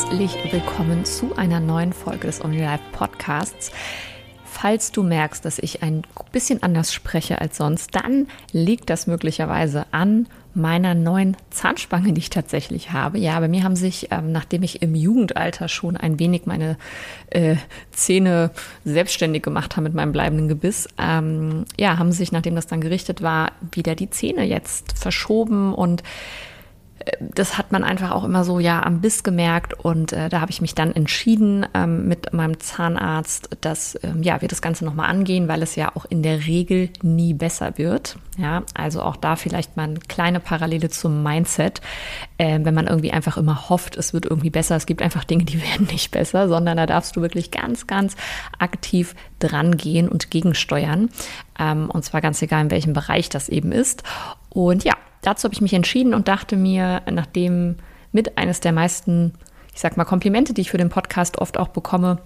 herzlich willkommen zu einer neuen Folge des Only Podcasts. Falls du merkst, dass ich ein bisschen anders spreche als sonst, dann liegt das möglicherweise an meiner neuen Zahnspange, die ich tatsächlich habe. Ja, bei mir haben sich, ähm, nachdem ich im Jugendalter schon ein wenig meine äh, Zähne selbstständig gemacht habe mit meinem bleibenden Gebiss, ähm, ja, haben sich, nachdem das dann gerichtet war, wieder die Zähne jetzt verschoben und das hat man einfach auch immer so ja am Biss gemerkt und äh, da habe ich mich dann entschieden ähm, mit meinem Zahnarzt, dass ähm, ja wir das Ganze nochmal angehen, weil es ja auch in der Regel nie besser wird. Ja, also auch da vielleicht mal eine kleine Parallele zum Mindset, äh, wenn man irgendwie einfach immer hofft, es wird irgendwie besser. Es gibt einfach Dinge, die werden nicht besser, sondern da darfst du wirklich ganz, ganz aktiv dran gehen und gegensteuern. Ähm, und zwar ganz egal, in welchem Bereich das eben ist. Und ja, dazu habe ich mich entschieden und dachte mir, nachdem mit eines der meisten, ich sag mal, Komplimente, die ich für den Podcast oft auch bekomme,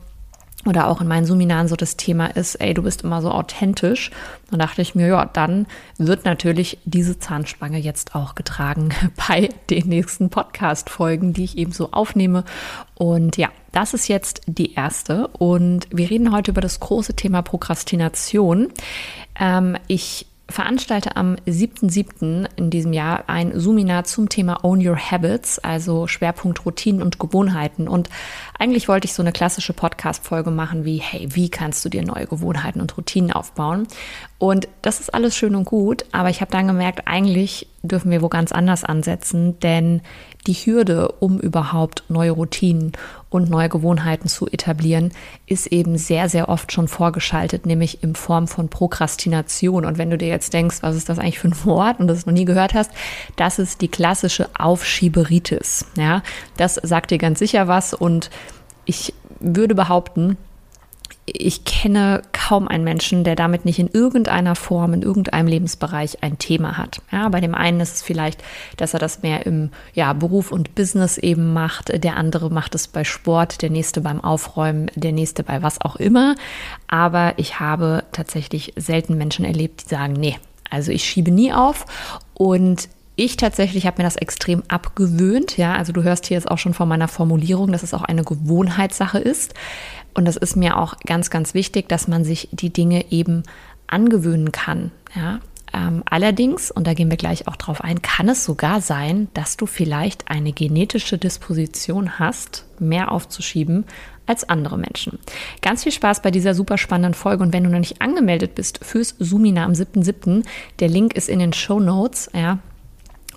oder auch in meinen Seminaren so das Thema ist, ey, du bist immer so authentisch. Dann dachte ich mir, ja, dann wird natürlich diese Zahnspange jetzt auch getragen bei den nächsten Podcast-Folgen, die ich eben so aufnehme. Und ja, das ist jetzt die erste. Und wir reden heute über das große Thema Prokrastination. Ähm, ich veranstalte am 7.7. in diesem Jahr ein Seminar zum Thema Own Your Habits, also Schwerpunkt Routinen und Gewohnheiten. Und eigentlich wollte ich so eine klassische Podcast-Folge machen wie, hey, wie kannst du dir neue Gewohnheiten und Routinen aufbauen? Und das ist alles schön und gut, aber ich habe dann gemerkt, eigentlich dürfen wir wo ganz anders ansetzen, denn die Hürde, um überhaupt neue Routinen und neue Gewohnheiten zu etablieren, ist eben sehr, sehr oft schon vorgeschaltet, nämlich in Form von Prokrastination. Und wenn du dir jetzt denkst, was ist das eigentlich für ein Wort und das noch nie gehört hast, das ist die klassische Aufschieberitis. Ja, das sagt dir ganz sicher was und ich würde behaupten, ich kenne kaum einen Menschen, der damit nicht in irgendeiner Form, in irgendeinem Lebensbereich ein Thema hat. Ja, bei dem einen ist es vielleicht, dass er das mehr im ja, Beruf und Business eben macht. Der andere macht es bei Sport, der nächste beim Aufräumen, der nächste bei was auch immer. Aber ich habe tatsächlich selten Menschen erlebt, die sagen, nee, also ich schiebe nie auf und ich tatsächlich habe mir das extrem abgewöhnt. Ja, also du hörst hier jetzt auch schon von meiner Formulierung, dass es auch eine Gewohnheitssache ist. Und das ist mir auch ganz, ganz wichtig, dass man sich die Dinge eben angewöhnen kann. Ja? Ähm, allerdings, und da gehen wir gleich auch drauf ein, kann es sogar sein, dass du vielleicht eine genetische Disposition hast, mehr aufzuschieben als andere Menschen. Ganz viel Spaß bei dieser super spannenden Folge und wenn du noch nicht angemeldet bist fürs Sumina am 7.7., der Link ist in den Show Notes, ja,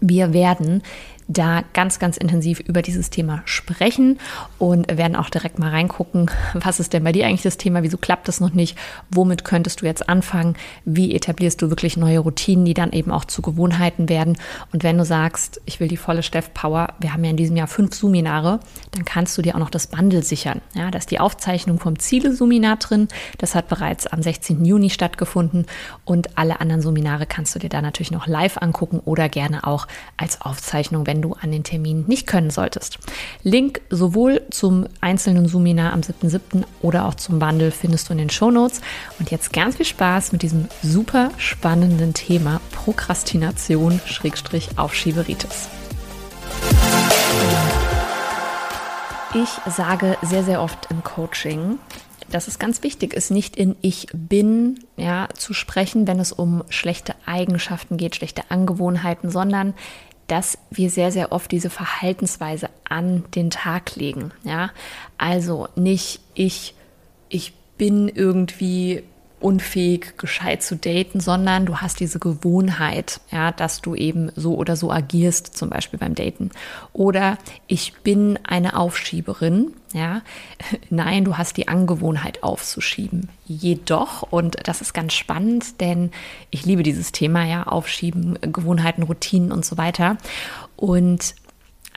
wir werden da ganz, ganz intensiv über dieses Thema sprechen und werden auch direkt mal reingucken, was ist denn bei dir eigentlich das Thema, wieso klappt das noch nicht, womit könntest du jetzt anfangen, wie etablierst du wirklich neue Routinen, die dann eben auch zu Gewohnheiten werden. Und wenn du sagst, ich will die volle Steff Power, wir haben ja in diesem Jahr fünf Seminare, dann kannst du dir auch noch das Bundle sichern. Ja, da ist die Aufzeichnung vom Ziele-Seminar drin, das hat bereits am 16. Juni stattgefunden und alle anderen Seminare kannst du dir da natürlich noch live angucken oder gerne auch als Aufzeichnung, wenn wenn du an den Termin nicht können solltest. Link sowohl zum einzelnen Seminar am 7.7. oder auch zum Bundle findest du in den Shownotes. Und jetzt ganz viel Spaß mit diesem super spannenden Thema Prokrastination Schrägstrich Aufschieberitis. Ich sage sehr, sehr oft im Coaching, dass es ganz wichtig ist, nicht in Ich bin ja, zu sprechen, wenn es um schlechte Eigenschaften geht, schlechte Angewohnheiten, sondern dass wir sehr, sehr oft diese Verhaltensweise an den Tag legen. Ja, also nicht ich, ich bin irgendwie unfähig, gescheit zu daten, sondern du hast diese Gewohnheit, ja, dass du eben so oder so agierst, zum Beispiel beim Daten. Oder ich bin eine Aufschieberin, ja. Nein, du hast die Angewohnheit aufzuschieben. Jedoch, und das ist ganz spannend, denn ich liebe dieses Thema, ja, Aufschieben, Gewohnheiten, Routinen und so weiter. Und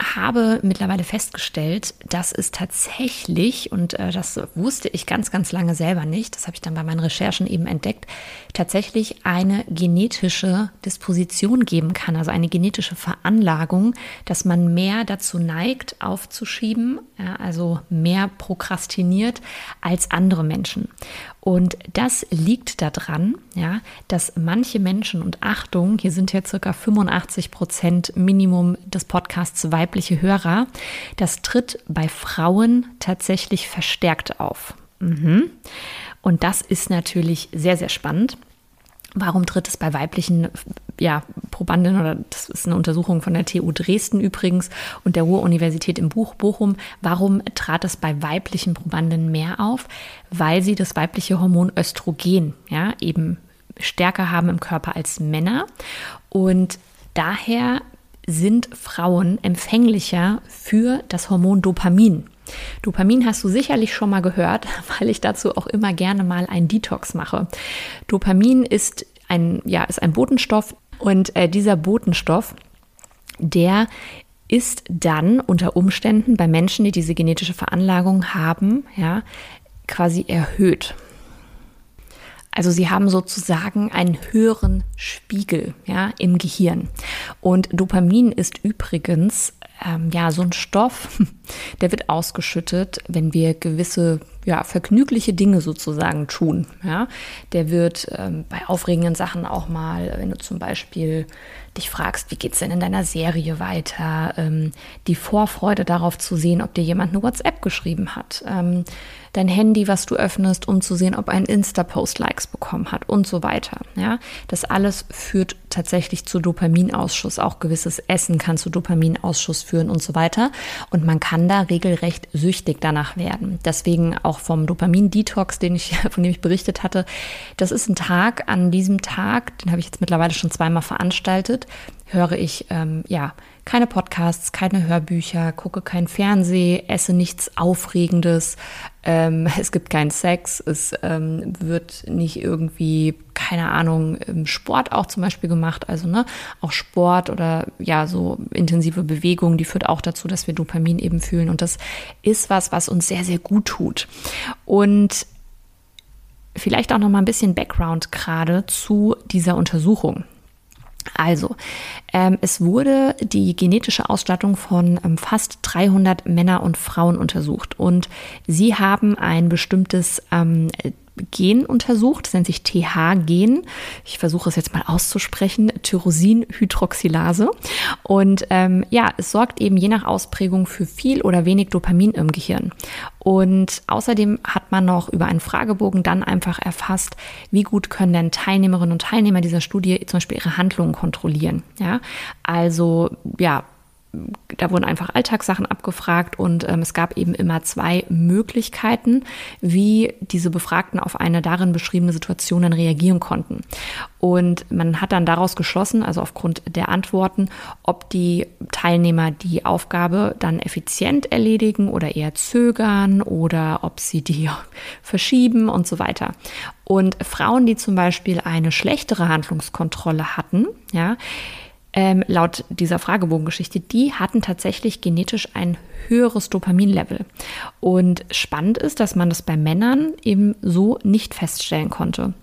habe mittlerweile festgestellt, dass es tatsächlich, und äh, das wusste ich ganz, ganz lange selber nicht, das habe ich dann bei meinen Recherchen eben entdeckt, tatsächlich eine genetische Disposition geben kann, also eine genetische Veranlagung, dass man mehr dazu neigt, aufzuschieben, ja, also mehr prokrastiniert als andere Menschen. Und das liegt daran, ja, dass manche Menschen, und Achtung, hier sind ja circa 85 Prozent Minimum des Podcasts weibliche Hörer, das tritt bei Frauen tatsächlich verstärkt auf. Mhm. Und das ist natürlich sehr, sehr spannend. Warum tritt es bei weiblichen ja, Probandinnen, oder das ist eine Untersuchung von der TU Dresden übrigens und der Ruhr-Universität im Buch Bochum, warum trat es bei weiblichen Probandinnen mehr auf? Weil sie das weibliche Hormon Östrogen ja, eben stärker haben im Körper als Männer und daher sind Frauen empfänglicher für das Hormon Dopamin. Dopamin hast du sicherlich schon mal gehört, weil ich dazu auch immer gerne mal einen Detox mache. Dopamin ist ein, ja, ist ein Botenstoff und äh, dieser Botenstoff, der ist dann unter Umständen bei Menschen, die diese genetische Veranlagung haben, ja, quasi erhöht. Also sie haben sozusagen einen höheren Spiegel ja, im Gehirn. Und Dopamin ist übrigens ähm, ja so ein Stoff, der wird ausgeschüttet, wenn wir gewisse ja, vergnügliche Dinge sozusagen tun. Ja? Der wird ähm, bei aufregenden Sachen auch mal, wenn du zum Beispiel dich fragst, wie geht es denn in deiner Serie weiter, ähm, die Vorfreude darauf zu sehen, ob dir jemand eine WhatsApp geschrieben hat, ähm, dein Handy, was du öffnest, um zu sehen, ob ein Insta-Post Likes bekommen hat und so weiter. Ja? Das alles führt tatsächlich zu Dopaminausschuss. Auch gewisses Essen kann zu Dopaminausschuss führen und so weiter. Und man kann da regelrecht süchtig danach werden. Deswegen auch auch vom Dopamin-Detox, von dem ich berichtet hatte. Das ist ein Tag, an diesem Tag, den habe ich jetzt mittlerweile schon zweimal veranstaltet, höre ich ähm, ja keine Podcasts, keine Hörbücher, gucke kein Fernseh, esse nichts Aufregendes, ähm, es gibt keinen Sex, es ähm, wird nicht irgendwie, keine Ahnung, Sport auch zum Beispiel gemacht, also ne, auch Sport oder ja, so intensive Bewegung, die führt auch dazu, dass wir Dopamin eben fühlen und das ist was, was uns sehr, sehr gut tut. Und vielleicht auch noch mal ein bisschen Background gerade zu dieser Untersuchung. Also, ähm, es wurde die genetische Ausstattung von ähm, fast 300 Männer und Frauen untersucht. Und sie haben ein bestimmtes ähm, Gen untersucht, das nennt sich TH-Gen. Ich versuche es jetzt mal auszusprechen, Tyrosinhydroxylase. Und ähm, ja, es sorgt eben je nach Ausprägung für viel oder wenig Dopamin im Gehirn. Und außerdem hat man noch über einen Fragebogen dann einfach erfasst, wie gut können denn Teilnehmerinnen und Teilnehmer dieser Studie zum Beispiel ihre Handlungen kontrollieren. Ja, also ja, da wurden einfach Alltagssachen abgefragt und ähm, es gab eben immer zwei Möglichkeiten, wie diese Befragten auf eine darin beschriebene Situation dann reagieren konnten. Und man hat dann daraus geschlossen, also aufgrund der Antworten, ob die Teilnehmer die Aufgabe dann effizient erledigen oder eher zögern oder ob sie die verschieben und so weiter. Und Frauen, die zum Beispiel eine schlechtere Handlungskontrolle hatten, ja, ähm, laut dieser Fragebogengeschichte, die hatten tatsächlich genetisch ein höheres Dopaminlevel. Und spannend ist, dass man das bei Männern eben so nicht feststellen konnte.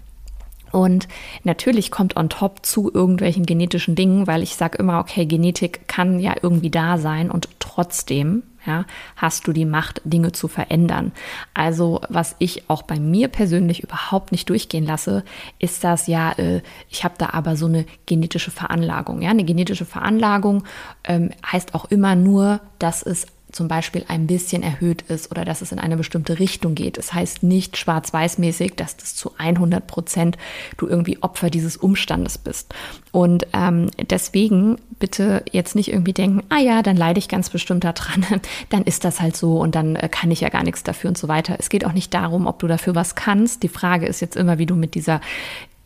Und natürlich kommt on top zu irgendwelchen genetischen Dingen, weil ich sage immer, okay, Genetik kann ja irgendwie da sein und trotzdem ja, hast du die Macht, Dinge zu verändern. Also was ich auch bei mir persönlich überhaupt nicht durchgehen lasse, ist das ja, äh, ich habe da aber so eine genetische Veranlagung. Ja, eine genetische Veranlagung ähm, heißt auch immer nur, dass es zum Beispiel ein bisschen erhöht ist oder dass es in eine bestimmte Richtung geht. Es das heißt nicht schwarz-weiß-mäßig, dass das zu 100 Prozent du irgendwie Opfer dieses Umstandes bist. Und ähm, deswegen bitte jetzt nicht irgendwie denken, ah ja, dann leide ich ganz bestimmt daran, dann ist das halt so und dann äh, kann ich ja gar nichts dafür und so weiter. Es geht auch nicht darum, ob du dafür was kannst. Die Frage ist jetzt immer, wie du mit dieser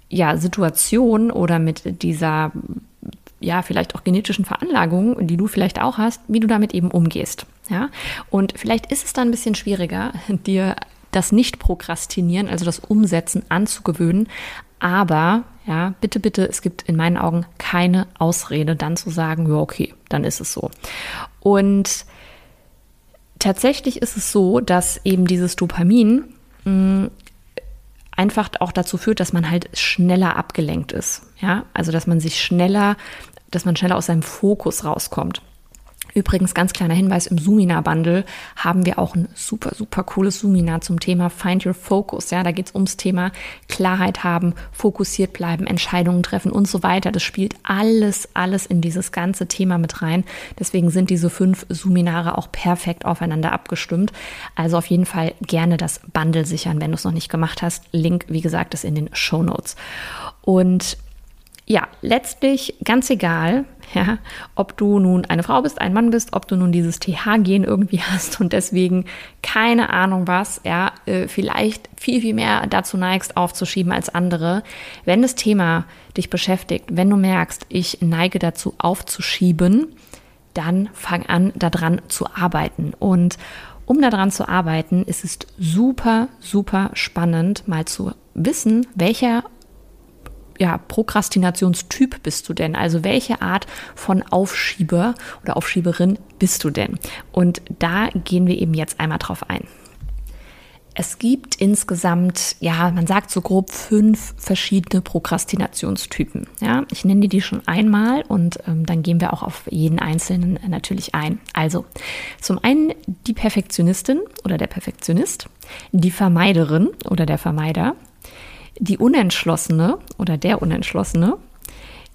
ja, Situation oder mit dieser ja, vielleicht auch genetischen Veranlagungen, die du vielleicht auch hast, wie du damit eben umgehst. Ja, und vielleicht ist es dann ein bisschen schwieriger, dir das Nicht-Prokrastinieren, also das Umsetzen anzugewöhnen. Aber ja, bitte, bitte, es gibt in meinen Augen keine Ausrede, dann zu sagen, ja, okay, dann ist es so. Und tatsächlich ist es so, dass eben dieses Dopamin mh, mm, einfach auch dazu führt, dass man halt schneller abgelenkt ist. Ja, also dass man sich schneller dass man schneller aus seinem Fokus rauskommt. Übrigens, ganz kleiner Hinweis, im Sumina-Bundle haben wir auch ein super, super cooles Sumina zum Thema Find Your Focus. Ja, da geht es ums Thema Klarheit haben, fokussiert bleiben, Entscheidungen treffen und so weiter. Das spielt alles, alles in dieses ganze Thema mit rein. Deswegen sind diese fünf Suminare auch perfekt aufeinander abgestimmt. Also auf jeden Fall gerne das Bundle sichern, wenn du es noch nicht gemacht hast. Link, wie gesagt, ist in den Show Notes. Und ja, letztlich ganz egal, ja, ob du nun eine Frau bist, ein Mann bist, ob du nun dieses TH-Gen irgendwie hast und deswegen keine Ahnung was, ja, äh, vielleicht viel, viel mehr dazu neigst, aufzuschieben als andere. Wenn das Thema dich beschäftigt, wenn du merkst, ich neige dazu aufzuschieben, dann fang an, daran zu arbeiten. Und um daran zu arbeiten, ist es super, super spannend, mal zu wissen, welcher ja, Prokrastinationstyp bist du denn? Also welche Art von Aufschieber oder Aufschieberin bist du denn? Und da gehen wir eben jetzt einmal drauf ein. Es gibt insgesamt, ja, man sagt so grob fünf verschiedene Prokrastinationstypen. Ja, ich nenne die schon einmal und ähm, dann gehen wir auch auf jeden einzelnen natürlich ein. Also, zum einen die Perfektionistin oder der Perfektionist, die Vermeiderin oder der Vermeider, die Unentschlossene oder der Unentschlossene,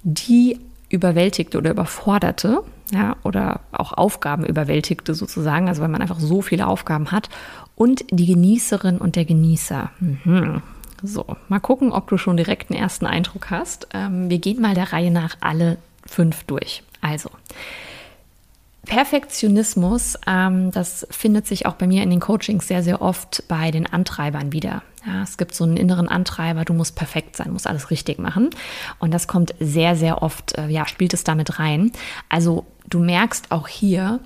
die überwältigte oder überforderte, ja, oder auch Aufgaben überwältigte sozusagen, also weil man einfach so viele Aufgaben hat, und die Genießerin und der Genießer. Mhm. So, mal gucken, ob du schon direkt einen ersten Eindruck hast. Ähm, wir gehen mal der Reihe nach alle fünf durch. Also, Perfektionismus, ähm, das findet sich auch bei mir in den Coachings sehr, sehr oft bei den Antreibern wieder. Ja, es gibt so einen inneren Antreiber, du musst perfekt sein, musst alles richtig machen. Und das kommt sehr, sehr oft, äh, ja, spielt es damit rein. Also du merkst auch hier,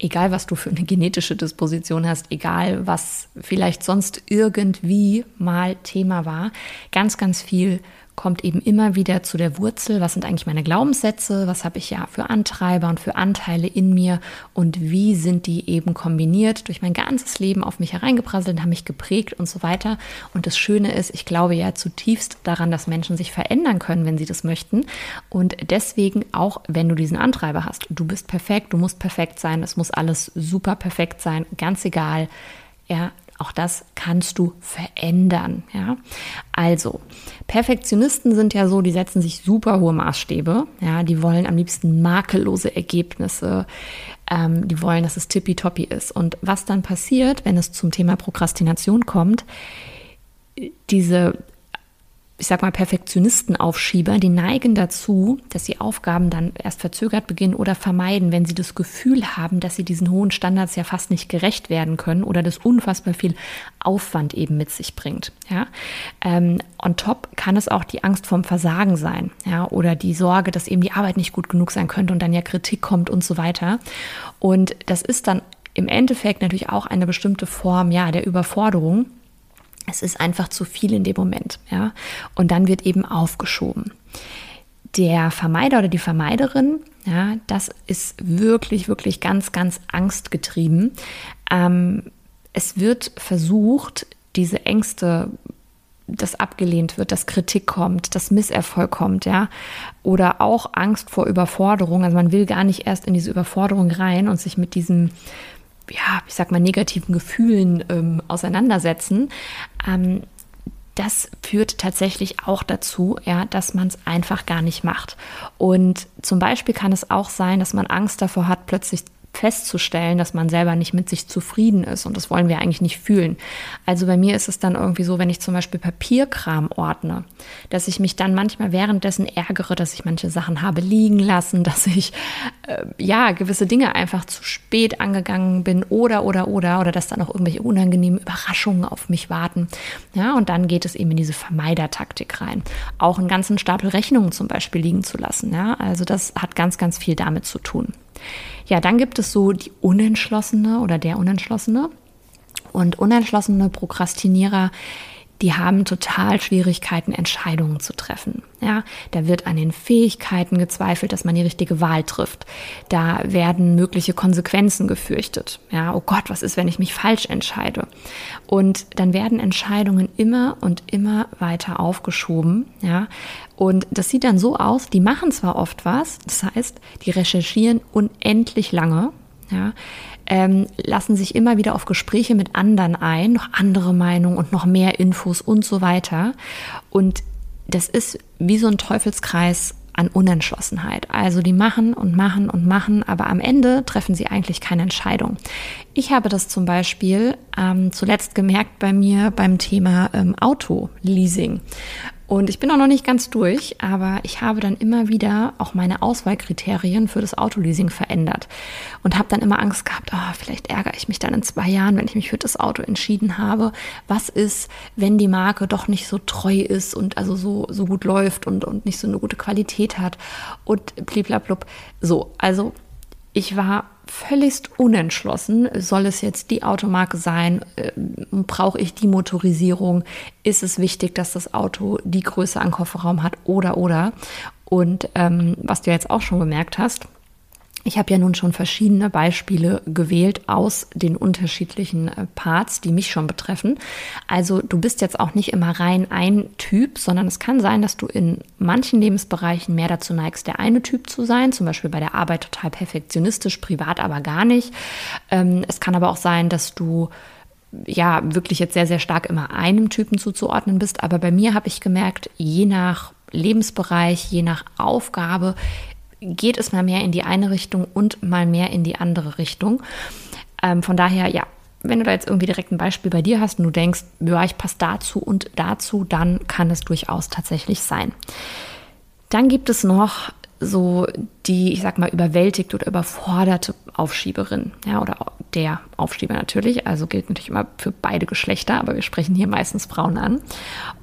egal was du für eine genetische Disposition hast, egal was vielleicht sonst irgendwie mal Thema war, ganz, ganz viel kommt eben immer wieder zu der Wurzel, was sind eigentlich meine Glaubenssätze, was habe ich ja für Antreiber und für Anteile in mir und wie sind die eben kombiniert durch mein ganzes Leben auf mich hereingeprasselt, haben mich geprägt und so weiter. Und das Schöne ist, ich glaube ja zutiefst daran, dass Menschen sich verändern können, wenn sie das möchten. Und deswegen auch, wenn du diesen Antreiber hast, du bist perfekt, du musst perfekt sein, es muss alles super perfekt sein, ganz egal. Ja, auch das kannst du verändern. Ja? Also, Perfektionisten sind ja so, die setzen sich super hohe Maßstäbe. Ja? Die wollen am liebsten makellose Ergebnisse. Ähm, die wollen, dass es tippitoppi ist. Und was dann passiert, wenn es zum Thema Prokrastination kommt, diese ich sag mal, Perfektionistenaufschieber, die neigen dazu, dass sie Aufgaben dann erst verzögert beginnen oder vermeiden, wenn sie das Gefühl haben, dass sie diesen hohen Standards ja fast nicht gerecht werden können oder das unfassbar viel Aufwand eben mit sich bringt. Ja, ähm, on top kann es auch die Angst vorm Versagen sein, ja, oder die Sorge, dass eben die Arbeit nicht gut genug sein könnte und dann ja Kritik kommt und so weiter. Und das ist dann im Endeffekt natürlich auch eine bestimmte Form, ja, der Überforderung es ist einfach zu viel in dem Moment, ja. Und dann wird eben aufgeschoben. Der Vermeider oder die Vermeiderin, ja, das ist wirklich, wirklich ganz, ganz angstgetrieben. Ähm, es wird versucht, diese Ängste, dass abgelehnt wird, dass Kritik kommt, dass Misserfolg kommt, ja, oder auch Angst vor Überforderung. Also man will gar nicht erst in diese Überforderung rein und sich mit diesem ja, ich sag mal, negativen Gefühlen ähm, auseinandersetzen, ähm, das führt tatsächlich auch dazu, ja, dass man es einfach gar nicht macht. Und zum Beispiel kann es auch sein, dass man Angst davor hat, plötzlich festzustellen, dass man selber nicht mit sich zufrieden ist und das wollen wir eigentlich nicht fühlen. Also bei mir ist es dann irgendwie so, wenn ich zum Beispiel Papierkram ordne, dass ich mich dann manchmal währenddessen ärgere, dass ich manche Sachen habe liegen lassen, dass ich äh, ja gewisse Dinge einfach zu spät angegangen bin oder oder oder oder dass dann auch irgendwelche unangenehmen Überraschungen auf mich warten. Ja, und dann geht es eben in diese Vermeidertaktik rein. Auch einen ganzen Stapel Rechnungen zum Beispiel liegen zu lassen. Ja, also das hat ganz, ganz viel damit zu tun. Ja, dann gibt es so die Unentschlossene oder der Unentschlossene. Und unentschlossene Prokrastinierer, die haben total Schwierigkeiten, Entscheidungen zu treffen. Ja, da wird an den Fähigkeiten gezweifelt, dass man die richtige Wahl trifft. Da werden mögliche Konsequenzen gefürchtet. Ja, oh Gott, was ist, wenn ich mich falsch entscheide? Und dann werden Entscheidungen immer und immer weiter aufgeschoben. Ja, und das sieht dann so aus, die machen zwar oft was, das heißt, die recherchieren unendlich lange. Ja, ähm, lassen sich immer wieder auf Gespräche mit anderen ein, noch andere Meinungen und noch mehr Infos und so weiter. Und das ist wie so ein Teufelskreis an Unentschlossenheit. Also die machen und machen und machen, aber am Ende treffen sie eigentlich keine Entscheidung. Ich habe das zum Beispiel ähm, zuletzt gemerkt bei mir beim Thema ähm, Autoleasing. Und ich bin auch noch nicht ganz durch, aber ich habe dann immer wieder auch meine Auswahlkriterien für das Autoleasing verändert und habe dann immer Angst gehabt, oh, vielleicht ärgere ich mich dann in zwei Jahren, wenn ich mich für das Auto entschieden habe. Was ist, wenn die Marke doch nicht so treu ist und also so, so gut läuft und, und nicht so eine gute Qualität hat und bliblablub. So, also ich war völligst unentschlossen. Soll es jetzt die Automarke sein? Äh, brauche ich die Motorisierung? Ist es wichtig, dass das Auto die Größe an Kofferraum hat? Oder, oder. Und ähm, was du jetzt auch schon gemerkt hast, ich habe ja nun schon verschiedene Beispiele gewählt aus den unterschiedlichen äh, Parts, die mich schon betreffen. Also du bist jetzt auch nicht immer rein ein Typ, sondern es kann sein, dass du in manchen Lebensbereichen mehr dazu neigst, der eine Typ zu sein, zum Beispiel bei der Arbeit total perfektionistisch, privat aber gar nicht. Ähm, es kann aber auch sein, dass du ja wirklich jetzt sehr, sehr stark immer einem Typen zuzuordnen bist. Aber bei mir habe ich gemerkt, je nach Lebensbereich, je nach Aufgabe geht es mal mehr in die eine Richtung und mal mehr in die andere Richtung. Ähm, von daher, ja, wenn du da jetzt irgendwie direkt ein Beispiel bei dir hast und du denkst, ja, ich passe dazu und dazu, dann kann es durchaus tatsächlich sein. Dann gibt es noch so die, ich sag mal, überwältigte oder überforderte Aufschieberin, ja, oder der Aufschieber natürlich, also gilt natürlich immer für beide Geschlechter, aber wir sprechen hier meistens Frauen an.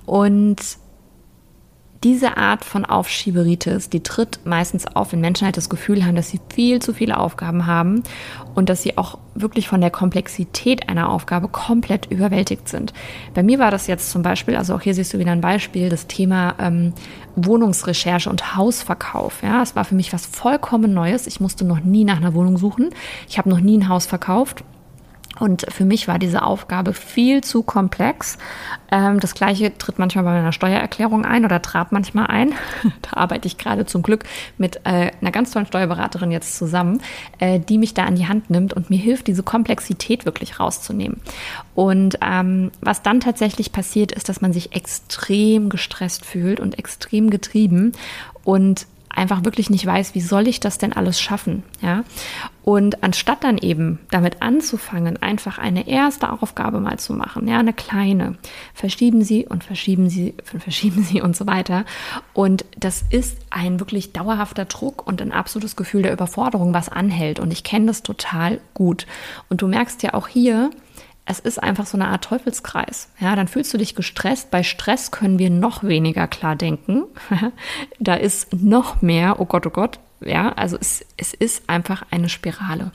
Und diese Art von Aufschieberitis, die tritt meistens auf, wenn Menschen halt das Gefühl haben, dass sie viel zu viele Aufgaben haben und dass sie auch wirklich von der Komplexität einer Aufgabe komplett überwältigt sind. Bei mir war das jetzt zum Beispiel, also auch hier siehst du wieder ein Beispiel, das Thema ähm, Wohnungsrecherche und Hausverkauf. Ja, es war für mich was vollkommen Neues. Ich musste noch nie nach einer Wohnung suchen. Ich habe noch nie ein Haus verkauft und für mich war diese Aufgabe viel zu komplex. Ähm, das gleiche tritt manchmal bei meiner Steuererklärung ein oder trat manchmal ein. da arbeite ich gerade zum Glück mit äh, einer ganz tollen Steuerberaterin jetzt zusammen, äh, die mich da an die Hand nimmt und mir hilft, diese Komplexität wirklich rauszunehmen. Und ähm, was dann tatsächlich passiert, ist, dass man sich extrem gestresst fühlt und extrem getrieben und einfach wirklich nicht weiß, wie soll ich das denn alles schaffen, ja? Und anstatt dann eben damit anzufangen, einfach eine erste Aufgabe mal zu machen, ja, eine kleine, verschieben Sie und verschieben Sie, verschieben Sie und so weiter. Und das ist ein wirklich dauerhafter Druck und ein absolutes Gefühl der Überforderung, was anhält. Und ich kenne das total gut. Und du merkst ja auch hier, es ist einfach so eine Art Teufelskreis. Ja, dann fühlst du dich gestresst. Bei Stress können wir noch weniger klar denken. da ist noch mehr, oh Gott, oh Gott. Ja, also es, es ist einfach eine Spirale.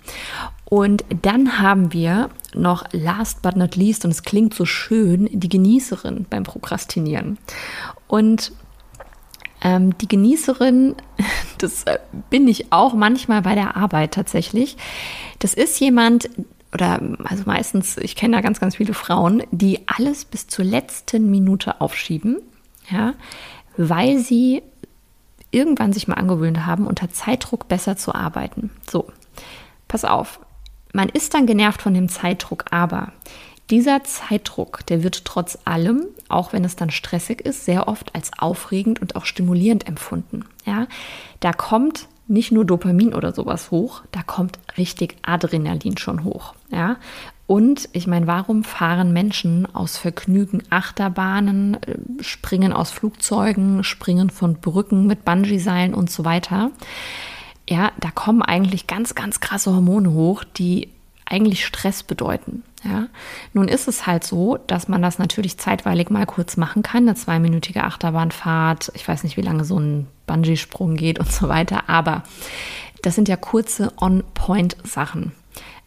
Und dann haben wir noch last but not least, und es klingt so schön, die Genießerin beim Prokrastinieren. Und ähm, die Genießerin, das äh, bin ich auch manchmal bei der Arbeit tatsächlich. Das ist jemand, oder also meistens, ich kenne da ganz, ganz viele Frauen, die alles bis zur letzten Minute aufschieben, ja, weil sie irgendwann sich mal angewöhnt haben, unter Zeitdruck besser zu arbeiten. So, pass auf, man ist dann genervt von dem Zeitdruck, aber dieser Zeitdruck, der wird trotz allem, auch wenn es dann stressig ist, sehr oft als aufregend und auch stimulierend empfunden. Ja, da kommt nicht nur Dopamin oder sowas hoch, da kommt richtig Adrenalin schon hoch. Ja? Und ich meine, warum fahren Menschen aus Vergnügen Achterbahnen, äh, springen aus Flugzeugen, springen von Brücken mit Bungee-Seilen und so weiter? Ja, da kommen eigentlich ganz, ganz krasse Hormone hoch, die eigentlich Stress bedeuten. Ja, nun ist es halt so, dass man das natürlich zeitweilig mal kurz machen kann, eine zweiminütige Achterbahnfahrt. Ich weiß nicht, wie lange so ein Bungee-Sprung geht und so weiter, aber das sind ja kurze On-Point-Sachen.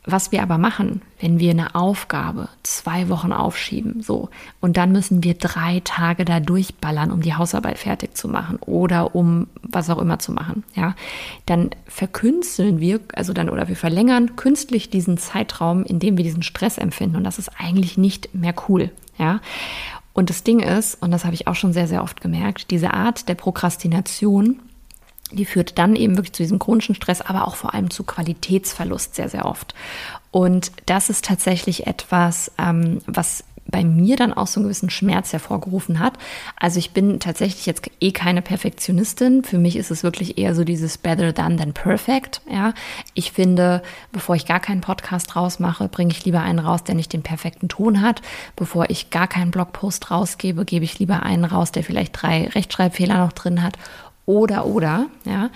Was wir aber machen, wenn wir eine Aufgabe zwei Wochen aufschieben, so, und dann müssen wir drei Tage da durchballern, um die Hausarbeit fertig zu machen oder um was auch immer zu machen, ja, dann verkünsteln wir, also dann, oder wir verlängern künstlich diesen Zeitraum, in dem wir diesen Stress empfinden. Und das ist eigentlich nicht mehr cool, ja. Und das Ding ist, und das habe ich auch schon sehr, sehr oft gemerkt, diese Art der Prokrastination, die führt dann eben wirklich zu diesem chronischen Stress, aber auch vor allem zu Qualitätsverlust sehr, sehr oft. Und das ist tatsächlich etwas, ähm, was bei mir dann auch so einen gewissen Schmerz hervorgerufen hat. Also ich bin tatsächlich jetzt eh keine Perfektionistin. Für mich ist es wirklich eher so dieses better than than perfect. Ja, ich finde, bevor ich gar keinen Podcast rausmache, bringe ich lieber einen raus, der nicht den perfekten Ton hat. Bevor ich gar keinen Blogpost rausgebe, gebe ich lieber einen raus, der vielleicht drei Rechtschreibfehler noch drin hat oder oder, ja.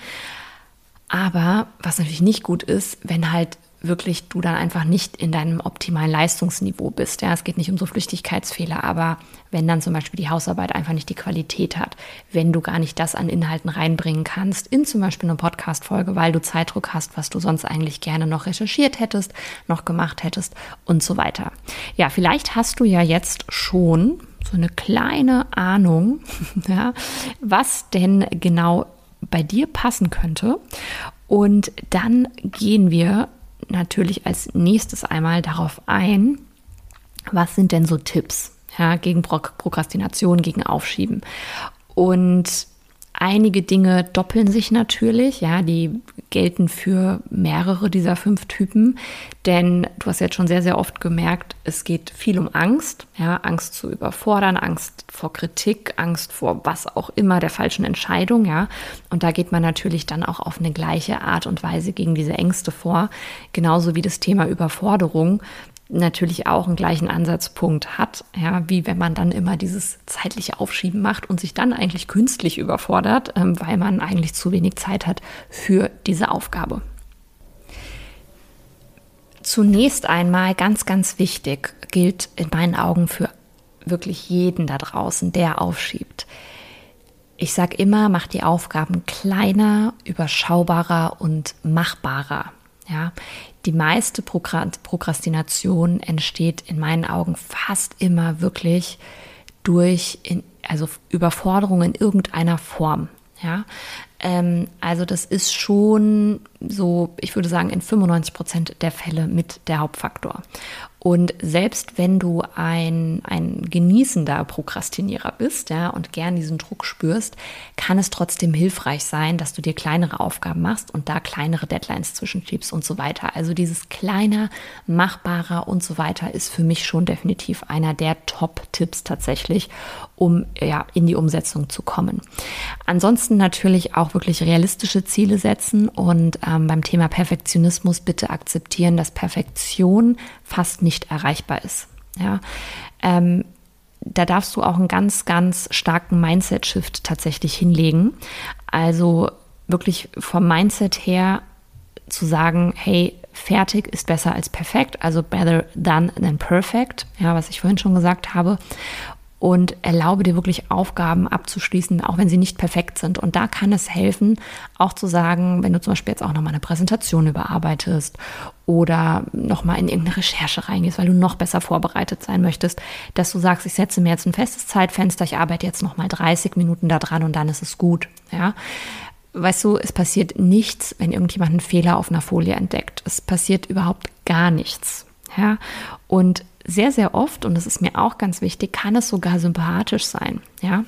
Aber was natürlich nicht gut ist, wenn halt wirklich du dann einfach nicht in deinem optimalen Leistungsniveau bist. Ja, es geht nicht um so Flüchtigkeitsfehler, aber wenn dann zum Beispiel die Hausarbeit einfach nicht die Qualität hat, wenn du gar nicht das an Inhalten reinbringen kannst, in zum Beispiel eine Podcast-Folge, weil du Zeitdruck hast, was du sonst eigentlich gerne noch recherchiert hättest, noch gemacht hättest und so weiter. Ja, vielleicht hast du ja jetzt schon so eine kleine Ahnung, ja, was denn genau bei dir passen könnte. Und dann gehen wir natürlich als nächstes einmal darauf ein, was sind denn so Tipps ja, gegen Prokrastination, gegen Aufschieben. Und Einige Dinge doppeln sich natürlich, ja, die gelten für mehrere dieser fünf Typen, denn du hast jetzt schon sehr, sehr oft gemerkt, es geht viel um Angst, ja, Angst zu überfordern, Angst vor Kritik, Angst vor was auch immer der falschen Entscheidung, ja, und da geht man natürlich dann auch auf eine gleiche Art und Weise gegen diese Ängste vor, genauso wie das Thema Überforderung natürlich auch einen gleichen Ansatzpunkt hat, ja, wie wenn man dann immer dieses zeitliche Aufschieben macht und sich dann eigentlich künstlich überfordert, ähm, weil man eigentlich zu wenig Zeit hat für diese Aufgabe. Zunächst einmal ganz, ganz wichtig gilt in meinen Augen für wirklich jeden da draußen, der aufschiebt. Ich sage immer, mach die Aufgaben kleiner, überschaubarer und machbarer. Ja, die meiste Prokrastination entsteht in meinen Augen fast immer wirklich durch in, also Überforderung in irgendeiner Form. Ja, ähm, also das ist schon so, ich würde sagen, in 95 Prozent der Fälle mit der Hauptfaktor. Und selbst wenn du ein, ein genießender Prokrastinierer bist ja, und gern diesen Druck spürst, kann es trotzdem hilfreich sein, dass du dir kleinere Aufgaben machst und da kleinere Deadlines zwischenschiebst und so weiter. Also dieses kleiner, machbarer und so weiter ist für mich schon definitiv einer der Top-Tipps tatsächlich, um ja, in die Umsetzung zu kommen. Ansonsten natürlich auch wirklich realistische Ziele setzen und ähm, beim Thema Perfektionismus bitte akzeptieren, dass Perfektion fast nicht erreichbar ist. Ja, ähm, da darfst du auch einen ganz, ganz starken Mindset-Shift tatsächlich hinlegen. Also wirklich vom Mindset her zu sagen, hey, fertig ist besser als perfekt, also better than than perfect, ja, was ich vorhin schon gesagt habe und erlaube dir wirklich Aufgaben abzuschließen, auch wenn sie nicht perfekt sind. Und da kann es helfen, auch zu sagen, wenn du zum Beispiel jetzt auch nochmal eine Präsentation überarbeitest oder nochmal in irgendeine Recherche reingehst, weil du noch besser vorbereitet sein möchtest, dass du sagst, ich setze mir jetzt ein festes Zeitfenster, ich arbeite jetzt nochmal 30 Minuten da dran und dann ist es gut. Ja. Weißt du, es passiert nichts, wenn irgendjemand einen Fehler auf einer Folie entdeckt. Es passiert überhaupt gar nichts. Ja. Und sehr, sehr oft, und das ist mir auch ganz wichtig, kann es sogar sympathisch sein. Ja,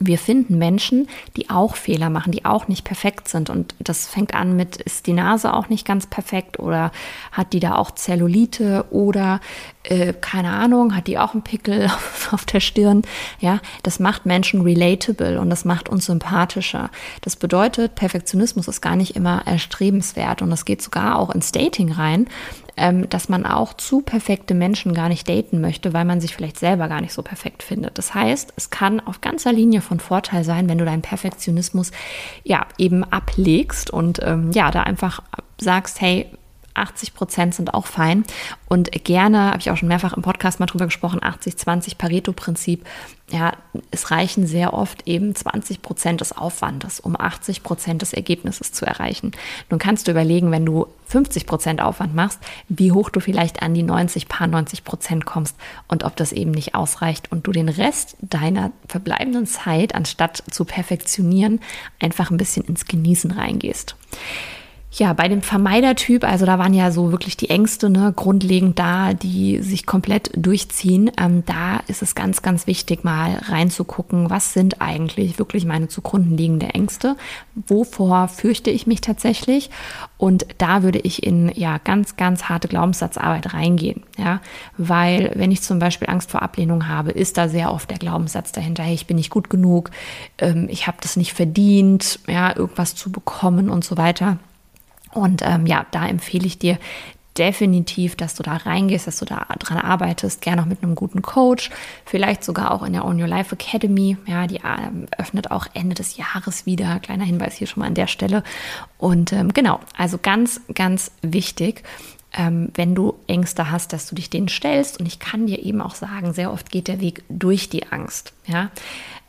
wir finden Menschen, die auch Fehler machen, die auch nicht perfekt sind. Und das fängt an mit, ist die Nase auch nicht ganz perfekt oder hat die da auch Zellulite oder äh, keine Ahnung, hat die auch einen Pickel auf der Stirn. Ja, das macht Menschen relatable und das macht uns sympathischer. Das bedeutet, Perfektionismus ist gar nicht immer erstrebenswert und das geht sogar auch ins Dating rein ähm, dass man auch zu perfekte Menschen gar nicht daten möchte, weil man sich vielleicht selber gar nicht so perfekt findet. Das heißt, es kann auf ganzer Linie von Vorteil sein, wenn du deinen Perfektionismus ja eben ablegst und ähm, ja, da einfach sagst, hey, 80 Prozent sind auch fein. Und gerne, habe ich auch schon mehrfach im Podcast mal drüber gesprochen, 80-20 Pareto-Prinzip. Ja, es reichen sehr oft eben 20 Prozent des Aufwandes, um 80 Prozent des Ergebnisses zu erreichen. Nun kannst du überlegen, wenn du 50 Prozent Aufwand machst, wie hoch du vielleicht an die 90, paar 90 Prozent kommst und ob das eben nicht ausreicht und du den Rest deiner verbleibenden Zeit, anstatt zu perfektionieren, einfach ein bisschen ins Genießen reingehst. Ja, bei dem Vermeidertyp, also da waren ja so wirklich die Ängste ne, grundlegend da, die sich komplett durchziehen. Ähm, da ist es ganz, ganz wichtig, mal reinzugucken, was sind eigentlich wirklich meine zugrunde liegende Ängste? Wovor fürchte ich mich tatsächlich? Und da würde ich in ja ganz, ganz harte Glaubenssatzarbeit reingehen. Ja, weil wenn ich zum Beispiel Angst vor Ablehnung habe, ist da sehr oft der Glaubenssatz dahinter, hey, ich bin nicht gut genug, ähm, ich habe das nicht verdient, ja, irgendwas zu bekommen und so weiter. Und ähm, ja, da empfehle ich dir definitiv, dass du da reingehst, dass du da dran arbeitest, gerne auch mit einem guten Coach, vielleicht sogar auch in der On Your Life Academy. Ja, die ähm, öffnet auch Ende des Jahres wieder. Kleiner Hinweis hier schon mal an der Stelle. Und ähm, genau, also ganz, ganz wichtig. Ähm, wenn du Ängste hast, dass du dich denen stellst. Und ich kann dir eben auch sagen, sehr oft geht der Weg durch die Angst. Ja,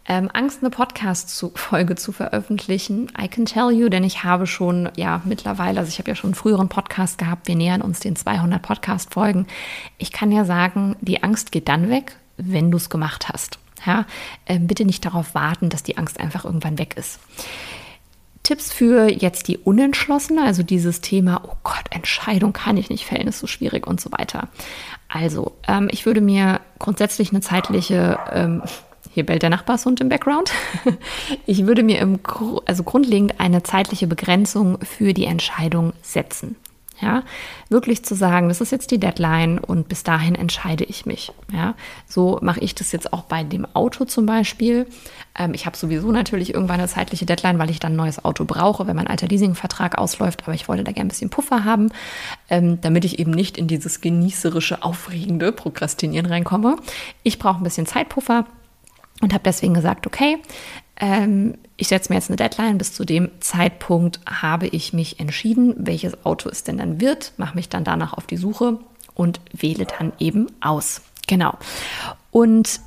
ähm, Angst, eine Podcast-Folge zu veröffentlichen. I can tell you, denn ich habe schon, ja, mittlerweile, also ich habe ja schon einen früheren Podcast gehabt, wir nähern uns den 200 Podcast-Folgen. Ich kann ja sagen, die Angst geht dann weg, wenn du es gemacht hast. Ja, äh, bitte nicht darauf warten, dass die Angst einfach irgendwann weg ist. Tipps für jetzt die Unentschlossene, also dieses Thema, oh Gott, Entscheidung kann ich nicht fällen, ist so schwierig und so weiter. Also, ähm, ich würde mir grundsätzlich eine zeitliche ähm, hier bellt der Nachbarshund im Background. Ich würde mir im, also grundlegend eine zeitliche Begrenzung für die Entscheidung setzen. Ja, wirklich zu sagen, das ist jetzt die Deadline und bis dahin entscheide ich mich. Ja, so mache ich das jetzt auch bei dem Auto zum Beispiel. Ähm, ich habe sowieso natürlich irgendwann eine zeitliche Deadline, weil ich dann ein neues Auto brauche, wenn mein alter Leasingvertrag ausläuft. Aber ich wollte da gerne ein bisschen Puffer haben, ähm, damit ich eben nicht in dieses genießerische, aufregende Prokrastinieren reinkomme. Ich brauche ein bisschen Zeitpuffer und habe deswegen gesagt, okay, ähm, ich setze mir jetzt eine Deadline. Bis zu dem Zeitpunkt habe ich mich entschieden, welches Auto es denn dann wird, mache mich dann danach auf die Suche und wähle dann eben aus. Genau. Und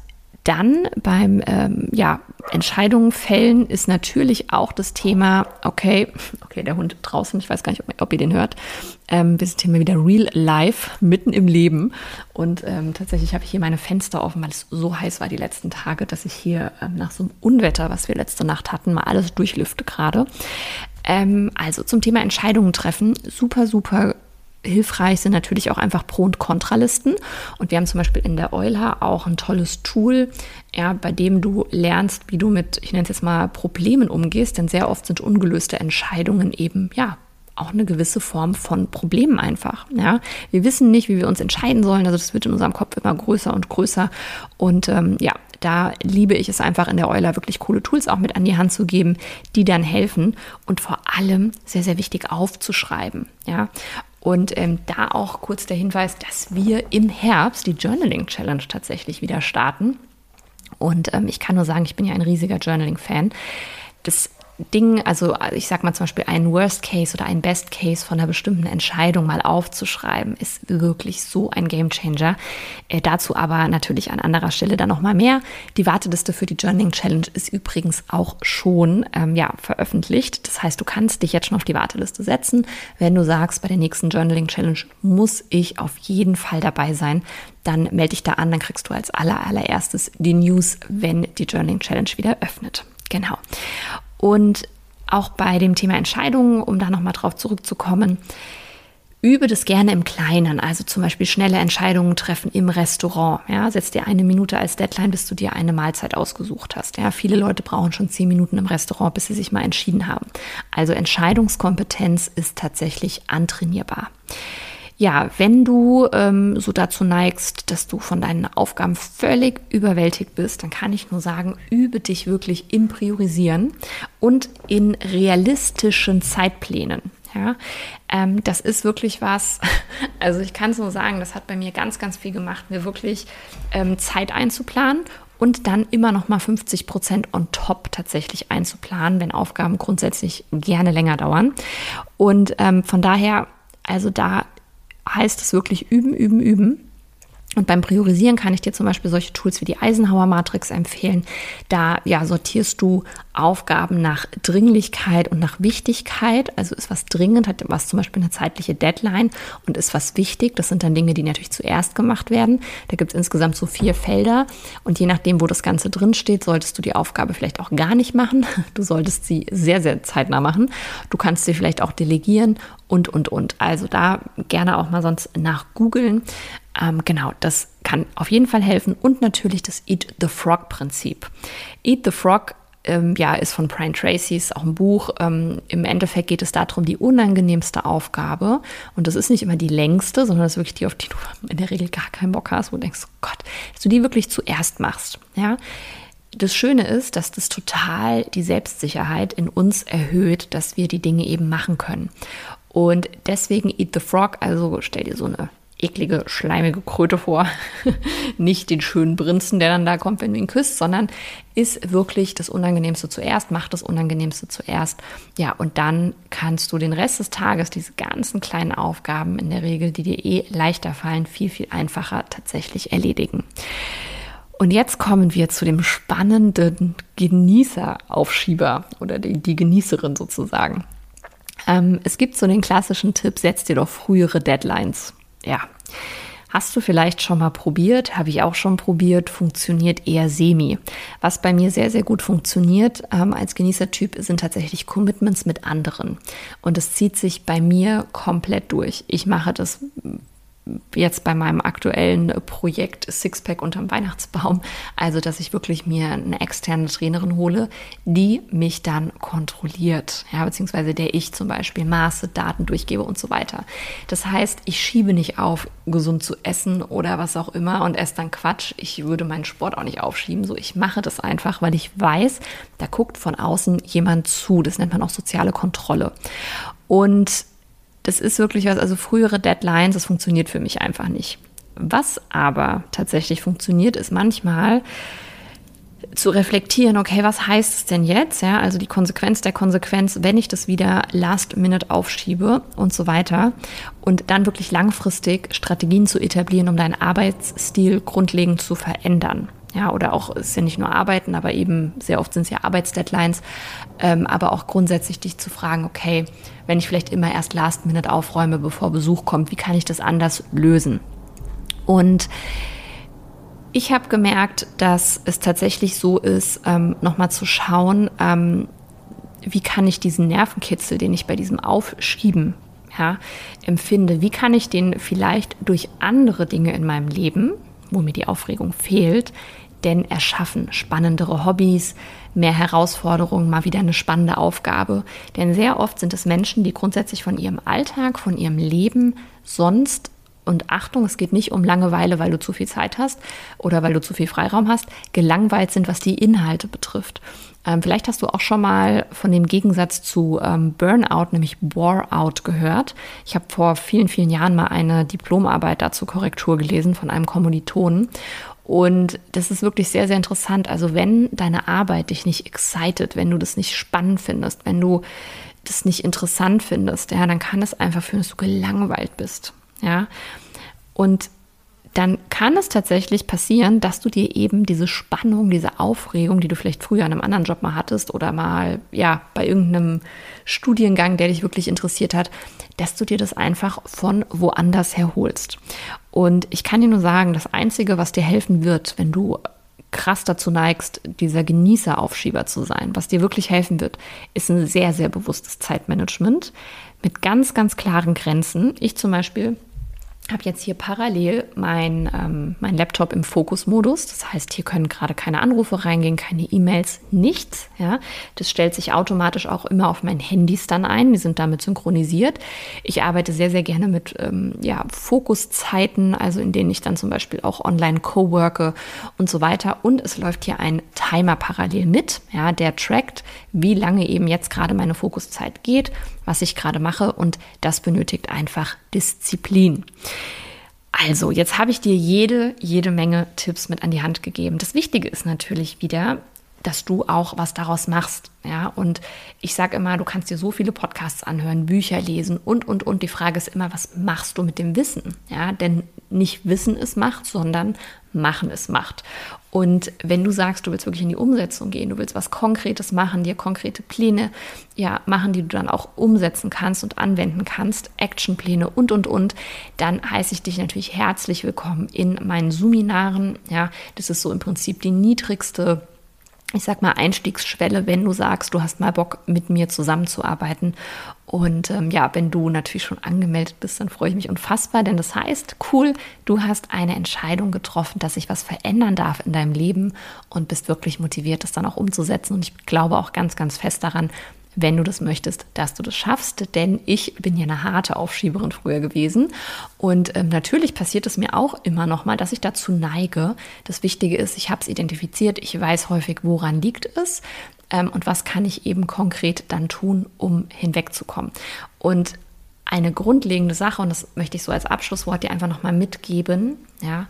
dann beim ähm, ja, Entscheidungen fällen ist natürlich auch das Thema, okay, okay, der Hund draußen, ich weiß gar nicht, ob, ob ihr den hört. Ähm, wir sind hier mal wieder Real Life, mitten im Leben. Und ähm, tatsächlich habe ich hier meine Fenster offen, weil es so heiß war die letzten Tage, dass ich hier ähm, nach so einem Unwetter, was wir letzte Nacht hatten, mal alles durchlüfte gerade. Ähm, also zum Thema Entscheidungen treffen, super, super hilfreich sind natürlich auch einfach Pro- und Kontralisten. Und wir haben zum Beispiel in der Euler auch ein tolles Tool, ja, bei dem du lernst, wie du mit, ich nenne es jetzt mal, Problemen umgehst. Denn sehr oft sind ungelöste Entscheidungen eben, ja, auch eine gewisse Form von Problemen einfach. Ja, wir wissen nicht, wie wir uns entscheiden sollen. Also das wird in unserem Kopf immer größer und größer. Und ähm, ja, da liebe ich es einfach in der Euler wirklich coole Tools auch mit an die Hand zu geben, die dann helfen und vor allem sehr, sehr wichtig aufzuschreiben. Ja, und ähm, da auch kurz der Hinweis, dass wir im Herbst die Journaling Challenge tatsächlich wieder starten. Und ähm, ich kann nur sagen, ich bin ja ein riesiger Journaling-Fan. Das Ding, also ich sag mal zum Beispiel einen Worst Case oder einen Best Case von einer bestimmten Entscheidung mal aufzuschreiben, ist wirklich so ein Game Changer. Äh, dazu aber natürlich an anderer Stelle dann nochmal mehr. Die Warteliste für die Journaling Challenge ist übrigens auch schon ähm, ja, veröffentlicht. Das heißt, du kannst dich jetzt schon auf die Warteliste setzen. Wenn du sagst, bei der nächsten Journaling Challenge muss ich auf jeden Fall dabei sein, dann melde dich da an, dann kriegst du als aller, allererstes die News, wenn die Journaling Challenge wieder öffnet. Genau. Und auch bei dem Thema Entscheidungen, um da nochmal drauf zurückzukommen, übe das gerne im Kleinen, also zum Beispiel schnelle Entscheidungen treffen im Restaurant. Ja, setz dir eine Minute als Deadline, bis du dir eine Mahlzeit ausgesucht hast. Ja, viele Leute brauchen schon zehn Minuten im Restaurant, bis sie sich mal entschieden haben. Also Entscheidungskompetenz ist tatsächlich antrainierbar. Ja, wenn du ähm, so dazu neigst, dass du von deinen Aufgaben völlig überwältigt bist, dann kann ich nur sagen, übe dich wirklich im Priorisieren und in realistischen Zeitplänen. Ja, ähm, das ist wirklich was, also ich kann es nur sagen, das hat bei mir ganz, ganz viel gemacht, mir wirklich ähm, Zeit einzuplanen und dann immer noch mal 50 Prozent on top tatsächlich einzuplanen, wenn Aufgaben grundsätzlich gerne länger dauern. Und ähm, von daher Also da heißt es wirklich üben, üben, üben. Und beim Priorisieren kann ich dir zum Beispiel solche Tools wie die Eisenhower Matrix empfehlen. Da ja, sortierst du Aufgaben nach Dringlichkeit und nach Wichtigkeit. Also ist was dringend, hat was zum Beispiel eine zeitliche Deadline und ist was wichtig. Das sind dann Dinge, die natürlich zuerst gemacht werden. Da gibt es insgesamt so vier Felder. Und je nachdem, wo das Ganze drin steht, solltest du die Aufgabe vielleicht auch gar nicht machen. Du solltest sie sehr, sehr zeitnah machen. Du kannst sie vielleicht auch delegieren und, und, und. Also da gerne auch mal sonst nach googeln. Ähm, genau, das kann auf jeden Fall helfen. Und natürlich das Eat the Frog Prinzip. Eat the Frog ähm, ja, ist von Brian Tracy, ist auch ein Buch. Ähm, Im Endeffekt geht es darum, die unangenehmste Aufgabe. Und das ist nicht immer die längste, sondern das ist wirklich die, auf die du in der Regel gar keinen Bock hast, wo du denkst, oh Gott, dass du die wirklich zuerst machst. Ja. Das Schöne ist, dass das total die Selbstsicherheit in uns erhöht, dass wir die Dinge eben machen können. Und deswegen Eat the Frog, also stell dir so eine eklige, schleimige Kröte vor. Nicht den schönen Prinzen, der dann da kommt, wenn du ihn küsst, sondern ist wirklich das Unangenehmste zuerst, mach das Unangenehmste zuerst. Ja, und dann kannst du den Rest des Tages, diese ganzen kleinen Aufgaben in der Regel, die dir eh leichter fallen, viel, viel einfacher tatsächlich erledigen. Und jetzt kommen wir zu dem spannenden Genießeraufschieber oder die, die Genießerin sozusagen. Ähm, es gibt so den klassischen Tipp, setz dir doch frühere Deadlines ja, Hast du vielleicht schon mal probiert? Habe ich auch schon probiert. Funktioniert eher semi. Was bei mir sehr, sehr gut funktioniert ähm, als Genießertyp sind tatsächlich Commitments mit anderen. Und es zieht sich bei mir komplett durch. Ich mache das jetzt bei meinem aktuellen Projekt Sixpack unterm Weihnachtsbaum. Also, dass ich wirklich mir eine externe Trainerin hole, die mich dann kontrolliert, ja, beziehungsweise der ich zum Beispiel Maße, Daten durchgebe und so weiter. Das heißt, ich schiebe nicht auf, gesund zu essen oder was auch immer und esse dann Quatsch. Ich würde meinen Sport auch nicht aufschieben. So, ich mache das einfach, weil ich weiß, da guckt von außen jemand zu. Das nennt man auch soziale Kontrolle. Und das ist wirklich was, also frühere Deadlines, das funktioniert für mich einfach nicht. Was aber tatsächlich funktioniert, ist manchmal zu reflektieren, okay, was heißt es denn jetzt? Ja, also die Konsequenz der Konsequenz, wenn ich das wieder last minute aufschiebe und so weiter. Und dann wirklich langfristig Strategien zu etablieren, um deinen Arbeitsstil grundlegend zu verändern. Ja, oder auch, ist ja nicht nur Arbeiten, aber eben sehr oft sind es ja Arbeitsdeadlines, ähm, aber auch grundsätzlich dich zu fragen, okay, wenn ich vielleicht immer erst Last Minute aufräume, bevor Besuch kommt, wie kann ich das anders lösen? Und ich habe gemerkt, dass es tatsächlich so ist, ähm, nochmal zu schauen, ähm, wie kann ich diesen Nervenkitzel, den ich bei diesem Aufschieben ja, empfinde, wie kann ich den vielleicht durch andere Dinge in meinem Leben, wo mir die Aufregung fehlt, denn erschaffen spannendere Hobbys, mehr Herausforderungen, mal wieder eine spannende Aufgabe. Denn sehr oft sind es Menschen, die grundsätzlich von ihrem Alltag, von ihrem Leben sonst und Achtung, es geht nicht um Langeweile, weil du zu viel Zeit hast oder weil du zu viel Freiraum hast, gelangweilt sind, was die Inhalte betrifft. Ähm, vielleicht hast du auch schon mal von dem Gegensatz zu ähm, Burnout, nämlich Bore-out gehört. Ich habe vor vielen, vielen Jahren mal eine Diplomarbeit dazu Korrektur gelesen von einem Kommilitonen. Und das ist wirklich sehr, sehr interessant. Also wenn deine Arbeit dich nicht excited, wenn du das nicht spannend findest, wenn du das nicht interessant findest, ja, dann kann es einfach führen, dass du gelangweilt bist. Ja. Und dann kann es tatsächlich passieren, dass du dir eben diese Spannung, diese Aufregung, die du vielleicht früher in einem anderen Job mal hattest oder mal ja bei irgendeinem Studiengang, der dich wirklich interessiert hat, dass du dir das einfach von woanders herholst. Und ich kann dir nur sagen, das Einzige, was dir helfen wird, wenn du krass dazu neigst, dieser Genießeraufschieber zu sein, was dir wirklich helfen wird, ist ein sehr, sehr bewusstes Zeitmanagement mit ganz, ganz klaren Grenzen. Ich zum Beispiel habe jetzt hier parallel mein, ähm, mein Laptop im Fokusmodus. Das heißt, hier können gerade keine Anrufe reingehen, keine E-Mails, nichts. Ja, das stellt sich automatisch auch immer auf mein Handys dann ein. Die sind damit synchronisiert. Ich arbeite sehr, sehr gerne mit ähm, ja, Fokuszeiten, also in denen ich dann zum Beispiel auch online co-worke und so weiter. Und es läuft hier ein Timer parallel mit, ja, der trackt, wie lange eben jetzt gerade meine Fokuszeit geht was ich gerade mache und das benötigt einfach Disziplin. Also, jetzt habe ich dir jede, jede Menge Tipps mit an die Hand gegeben. Das Wichtige ist natürlich wieder, dass du auch was daraus machst. Ja, und ich sage immer, du kannst dir so viele Podcasts anhören, Bücher lesen und, und, und. Die Frage ist immer, was machst du mit dem Wissen? Ja, denn nicht Wissen es macht, sondern Machen es macht. Und wenn du sagst, du willst wirklich in die Umsetzung gehen, du willst was Konkretes machen, dir konkrete Pläne ja, machen, die du dann auch umsetzen kannst und anwenden kannst, Actionpläne und, und, und, dann heiße ich dich natürlich herzlich willkommen in meinen Seminaren. Ja, das ist so im Prinzip die niedrigste ich sag mal, Einstiegsschwelle, wenn du sagst, du hast mal Bock, mit mir zusammenzuarbeiten. Und ähm, ja, wenn du natürlich schon angemeldet bist, dann freue ich mich unfassbar, denn das heißt, cool, du hast eine Entscheidung getroffen, dass sich was verändern darf in deinem Leben und bist wirklich motiviert, das dann auch umzusetzen. Und ich glaube auch ganz, ganz fest daran, wenn du das möchtest, dass du das schaffst. Denn ich bin ja eine harte Aufschieberin früher gewesen. Und ähm, natürlich passiert es mir auch immer noch mal, dass ich dazu neige. Das Wichtige ist, ich habe es identifiziert. Ich weiß häufig, woran liegt es. Ähm, und was kann ich eben konkret dann tun, um hinwegzukommen. Und eine grundlegende Sache, und das möchte ich so als Abschlusswort dir einfach nochmal mitgeben, ja,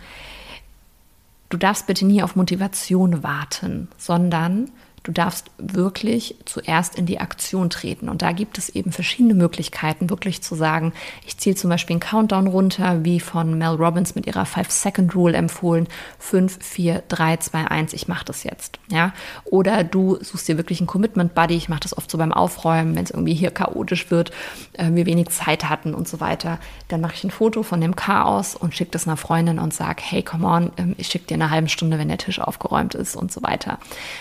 du darfst bitte nie auf Motivation warten, sondern Du darfst wirklich zuerst in die Aktion treten. Und da gibt es eben verschiedene Möglichkeiten, wirklich zu sagen, ich ziehe zum Beispiel einen Countdown runter, wie von Mel Robbins mit ihrer Five-Second-Rule empfohlen. 5, 4, 3, 2, 1, ich mache das jetzt. Ja? Oder du suchst dir wirklich einen Commitment-Buddy. Ich mache das oft so beim Aufräumen, wenn es irgendwie hier chaotisch wird, äh, wir wenig Zeit hatten und so weiter. Dann mache ich ein Foto von dem Chaos und schicke das einer Freundin und sage, hey, come on, ähm, ich schicke dir eine halbe Stunde, wenn der Tisch aufgeräumt ist und so weiter.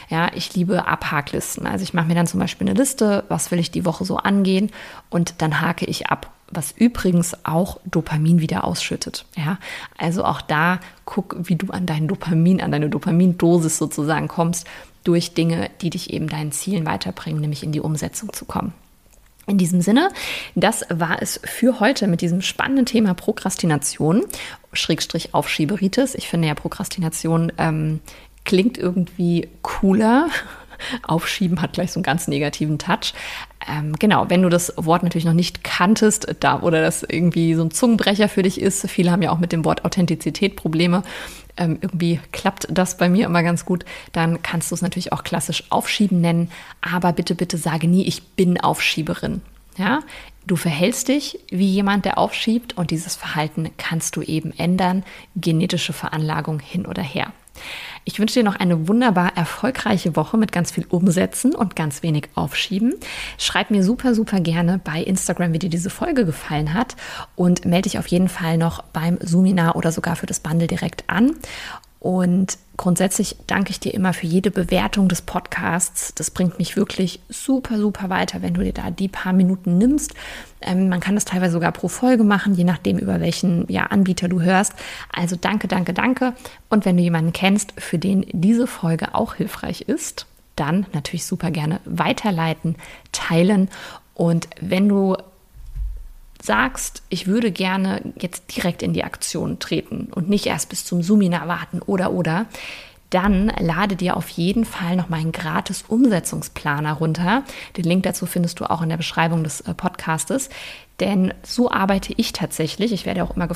Ja, ich liebe Abhaklisten. Also ich mache mir dann zum Beispiel eine Liste, was will ich die Woche so angehen und dann hake ich ab. Was übrigens auch Dopamin wieder ausschüttet. Ja, also auch da guck, wie du an dein Dopamin, an deine Dopamindosis sozusagen kommst, durch Dinge, die dich eben deinen Zielen weiterbringen, nämlich in die Umsetzung zu kommen. In diesem Sinne, das war es für heute mit diesem spannenden Thema Prokrastination, Schrägstrich Aufschieberitis. Ich finde ja Prokrastination ähm, klingt irgendwie cooler Aufschieben hat gleich so einen ganz negativen Touch. Ähm, genau, wenn du das Wort natürlich noch nicht kanntest da, oder das irgendwie so ein Zungenbrecher für dich ist, viele haben ja auch mit dem Wort Authentizität Probleme. Ähm, irgendwie klappt das bei mir immer ganz gut. Dann kannst du es natürlich auch klassisch Aufschieben nennen. Aber bitte, bitte sage nie, ich bin Aufschieberin. Ja, du verhältst dich wie jemand, der aufschiebt und dieses Verhalten kannst du eben ändern. Genetische Veranlagung hin oder her. Ich wünsche dir noch eine wunderbar erfolgreiche Woche mit ganz viel Umsetzen und ganz wenig Aufschieben. Schreib mir super, super gerne bei Instagram, wie dir diese Folge gefallen hat und melde dich auf jeden Fall noch beim Suminar oder sogar für das Bundle direkt an. Und grundsätzlich danke ich dir immer für jede Bewertung des Podcasts. Das bringt mich wirklich super, super weiter, wenn du dir da die paar Minuten nimmst. Ähm, man kann das teilweise sogar pro Folge machen, je nachdem, über welchen ja, Anbieter du hörst. Also danke, danke, danke. Und wenn du jemanden kennst, für den diese Folge auch hilfreich ist, dann natürlich super gerne weiterleiten, teilen. Und wenn du sagst, ich würde gerne jetzt direkt in die Aktion treten und nicht erst bis zum Seminar warten oder oder, dann lade dir auf jeden Fall noch meinen gratis Umsetzungsplaner runter. Den Link dazu findest du auch in der Beschreibung des äh, Podcastes. Denn so arbeite ich tatsächlich. Ich werde auch immer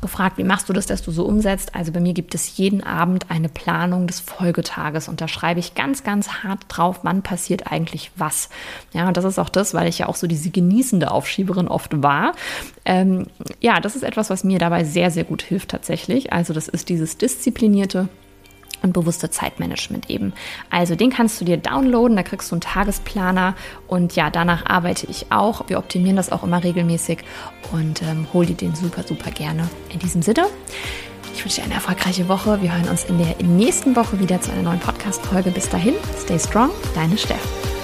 gefragt, wie machst du das, dass du so umsetzt? Also bei mir gibt es jeden Abend eine Planung des Folgetages und da schreibe ich ganz, ganz hart drauf, wann passiert eigentlich was. Ja, und das ist auch das, weil ich ja auch so diese genießende Aufschieberin oft war. Ähm, ja, das ist etwas, was mir dabei sehr, sehr gut hilft tatsächlich. Also das ist dieses disziplinierte und bewusste Zeitmanagement eben. Also den kannst du dir downloaden, da kriegst du einen Tagesplaner und ja, danach arbeite ich auch. Wir optimieren das auch immer regelmäßig und ähm, hol dir den super, super gerne. In diesem Sinne, ich wünsche dir eine erfolgreiche Woche. Wir hören uns in der nächsten Woche wieder zu einer neuen Podcast-Folge. Bis dahin, stay strong, deine Steff.